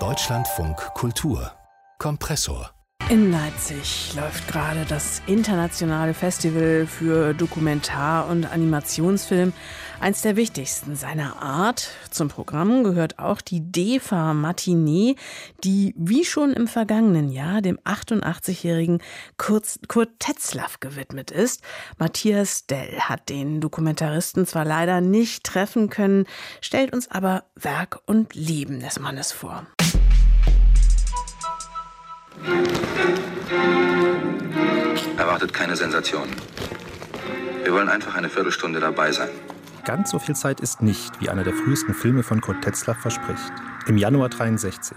Deutschlandfunk Kultur. Kompressor in Leipzig läuft gerade das internationale Festival für Dokumentar- und Animationsfilm, eins der wichtigsten seiner Art. Zum Programm gehört auch die DEFA Matinee, die wie schon im vergangenen Jahr dem 88-jährigen Kurt, Kurt Tetzlaff gewidmet ist. Matthias Dell hat den Dokumentaristen zwar leider nicht treffen können, stellt uns aber Werk und Leben des Mannes vor. Erwartet keine Sensation. Wir wollen einfach eine Viertelstunde dabei sein. Ganz so viel Zeit ist nicht, wie einer der frühesten Filme von Kurt Tetzlaff verspricht. Im Januar 63.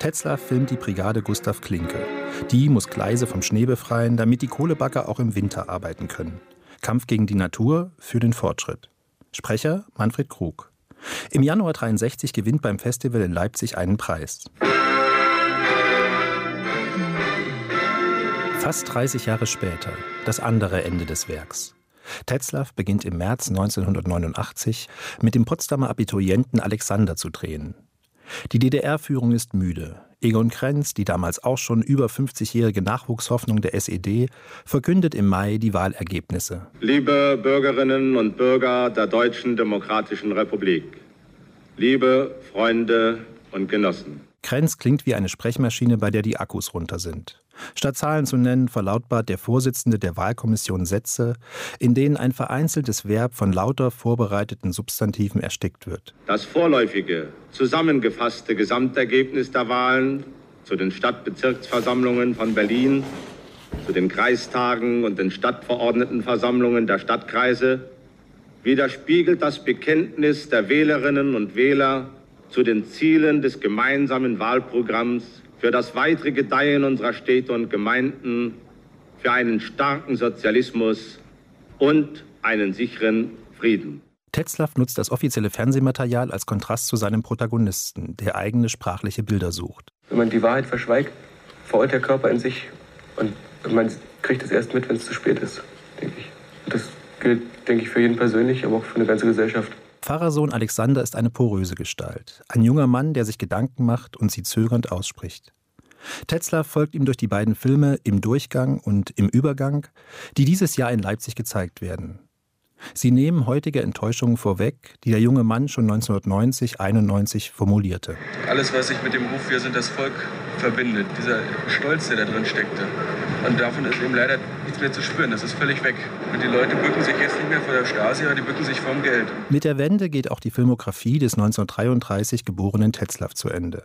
Tetzlaff filmt die Brigade Gustav Klinke. Die muss Gleise vom Schnee befreien, damit die Kohlebagger auch im Winter arbeiten können. Kampf gegen die Natur für den Fortschritt. Sprecher Manfred Krug. Im Januar 63 gewinnt beim Festival in Leipzig einen Preis. Fast 30 Jahre später, das andere Ende des Werks. Tetzlaff beginnt im März 1989 mit dem Potsdamer Abiturienten Alexander zu drehen. Die DDR-Führung ist müde. Egon Krenz, die damals auch schon über 50-jährige Nachwuchshoffnung der SED, verkündet im Mai die Wahlergebnisse. Liebe Bürgerinnen und Bürger der Deutschen Demokratischen Republik, liebe Freunde und Genossen. Krenz klingt wie eine Sprechmaschine, bei der die Akkus runter sind. Statt Zahlen zu nennen, verlautbart der Vorsitzende der Wahlkommission Sätze, in denen ein vereinzeltes Verb von lauter vorbereiteten Substantiven erstickt wird. Das vorläufige, zusammengefasste Gesamtergebnis der Wahlen zu den Stadtbezirksversammlungen von Berlin, zu den Kreistagen und den Stadtverordnetenversammlungen der Stadtkreise widerspiegelt das Bekenntnis der Wählerinnen und Wähler zu den Zielen des gemeinsamen Wahlprogramms für das weitere Gedeihen unserer Städte und Gemeinden, für einen starken Sozialismus und einen sicheren Frieden. Tetzlaff nutzt das offizielle Fernsehmaterial als Kontrast zu seinem Protagonisten, der eigene sprachliche Bilder sucht. Wenn man die Wahrheit verschweigt, verheult der Körper in sich und man kriegt es erst mit, wenn es zu spät ist, denke ich. Und das gilt, denke ich, für jeden persönlich, aber auch für eine ganze Gesellschaft. Pfarrersohn Alexander ist eine poröse Gestalt. Ein junger Mann, der sich Gedanken macht und sie zögernd ausspricht. Tetzler folgt ihm durch die beiden Filme Im Durchgang und Im Übergang, die dieses Jahr in Leipzig gezeigt werden. Sie nehmen heutige Enttäuschungen vorweg, die der junge Mann schon 1990, 91 formulierte. Alles, was sich mit dem Ruf Wir sind das Volk verbindet, dieser Stolz, der da drin steckte. Und davon ist eben leider nichts mehr zu spüren. Das ist völlig weg. Und die Leute bücken sich jetzt nicht mehr vor der Stasi, die bücken sich vom Geld. Mit der Wende geht auch die Filmografie des 1933 geborenen Tetzlaff zu Ende.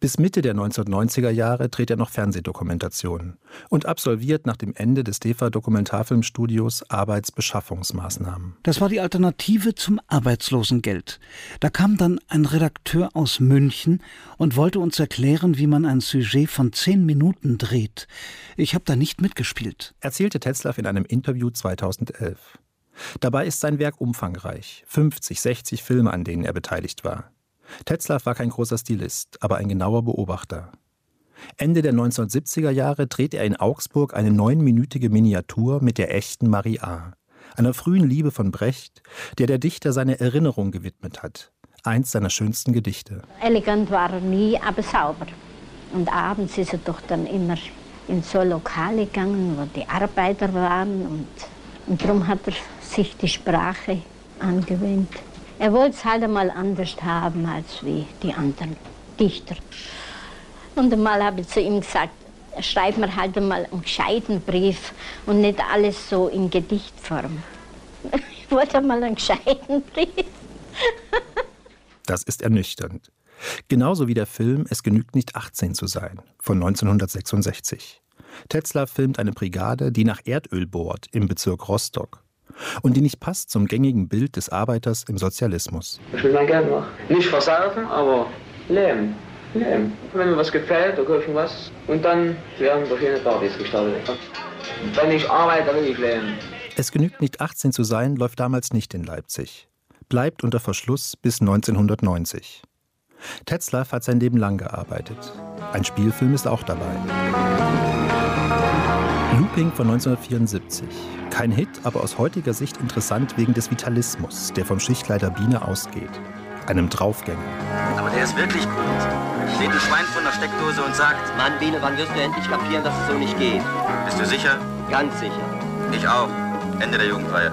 Bis Mitte der 1990er Jahre dreht er noch Fernsehdokumentationen und absolviert nach dem Ende des DEFA Dokumentarfilmstudios Arbeitsbeschaffungsmaßnahmen. Das war die Alternative zum Arbeitslosengeld. Da kam dann ein Redakteur aus München und wollte uns erklären, wie man ein Sujet von zehn Minuten dreht. Ich habe da nicht mitgespielt. Erzählte Tetzlaff in einem Interview 2011. Dabei ist sein Werk umfangreich. 50, 60 Filme, an denen er beteiligt war. Tetzlaff war kein großer Stilist, aber ein genauer Beobachter. Ende der 1970er Jahre dreht er in Augsburg eine neunminütige Miniatur mit der echten Marie A., einer frühen Liebe von Brecht, der der Dichter seine Erinnerung gewidmet hat, eins seiner schönsten Gedichte. Elegant war er nie, aber sauber. Und abends ist er doch dann immer in so Lokale gegangen, wo die Arbeiter waren und, und darum hat er sich die Sprache angewöhnt. Er wollte es halt einmal anders haben als wie die anderen Dichter. Und einmal habe ich zu ihm gesagt, schreib mir halt einmal einen gescheiten Brief und nicht alles so in Gedichtform. Ich wollte einmal einen gescheiten Brief. Das ist ernüchternd. Genauso wie der Film Es genügt nicht 18 zu sein von 1966. Tetzler filmt eine Brigade, die nach Erdöl bohrt im Bezirk Rostock und die nicht passt zum gängigen Bild des Arbeiters im Sozialismus. Ich will mein Geld machen. Nicht versaufen, aber leben. Leben. Wenn mir was gefällt, dann kaufe ich was und dann werden verschiedene Partys gestartet. Wenn ich arbeite, dann will ich leben. Es genügt nicht 18 zu sein, läuft damals nicht in Leipzig. Bleibt unter Verschluss bis 1990. Tetzlaff hat sein Leben lang gearbeitet. Ein Spielfilm ist auch dabei. Looping von 1974. Kein Hit, aber aus heutiger Sicht interessant wegen des Vitalismus, der vom Schichtleiter Biene ausgeht. Einem Draufgänger. Der ist wirklich gut. Steht ein Schwein von der Steckdose und sagt... Mann, Biene, wann wirst du endlich kapieren, dass es so nicht geht? Bist du sicher? Ganz sicher. Ich auch. Ende der Jugendreihe.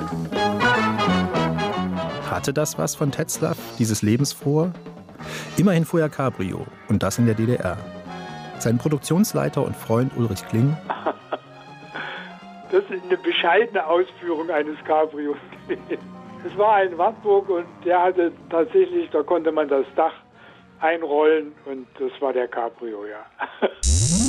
Hatte das was von Tetzlaff, dieses Lebensfrohe? Immerhin fuhr er Cabrio und das in der DDR. Sein Produktionsleiter und Freund Ulrich Kling. Eine bescheidene Ausführung eines Cabrios. Es war ein Wartburg und der hatte tatsächlich, da konnte man das Dach einrollen und das war der Cabrio, ja.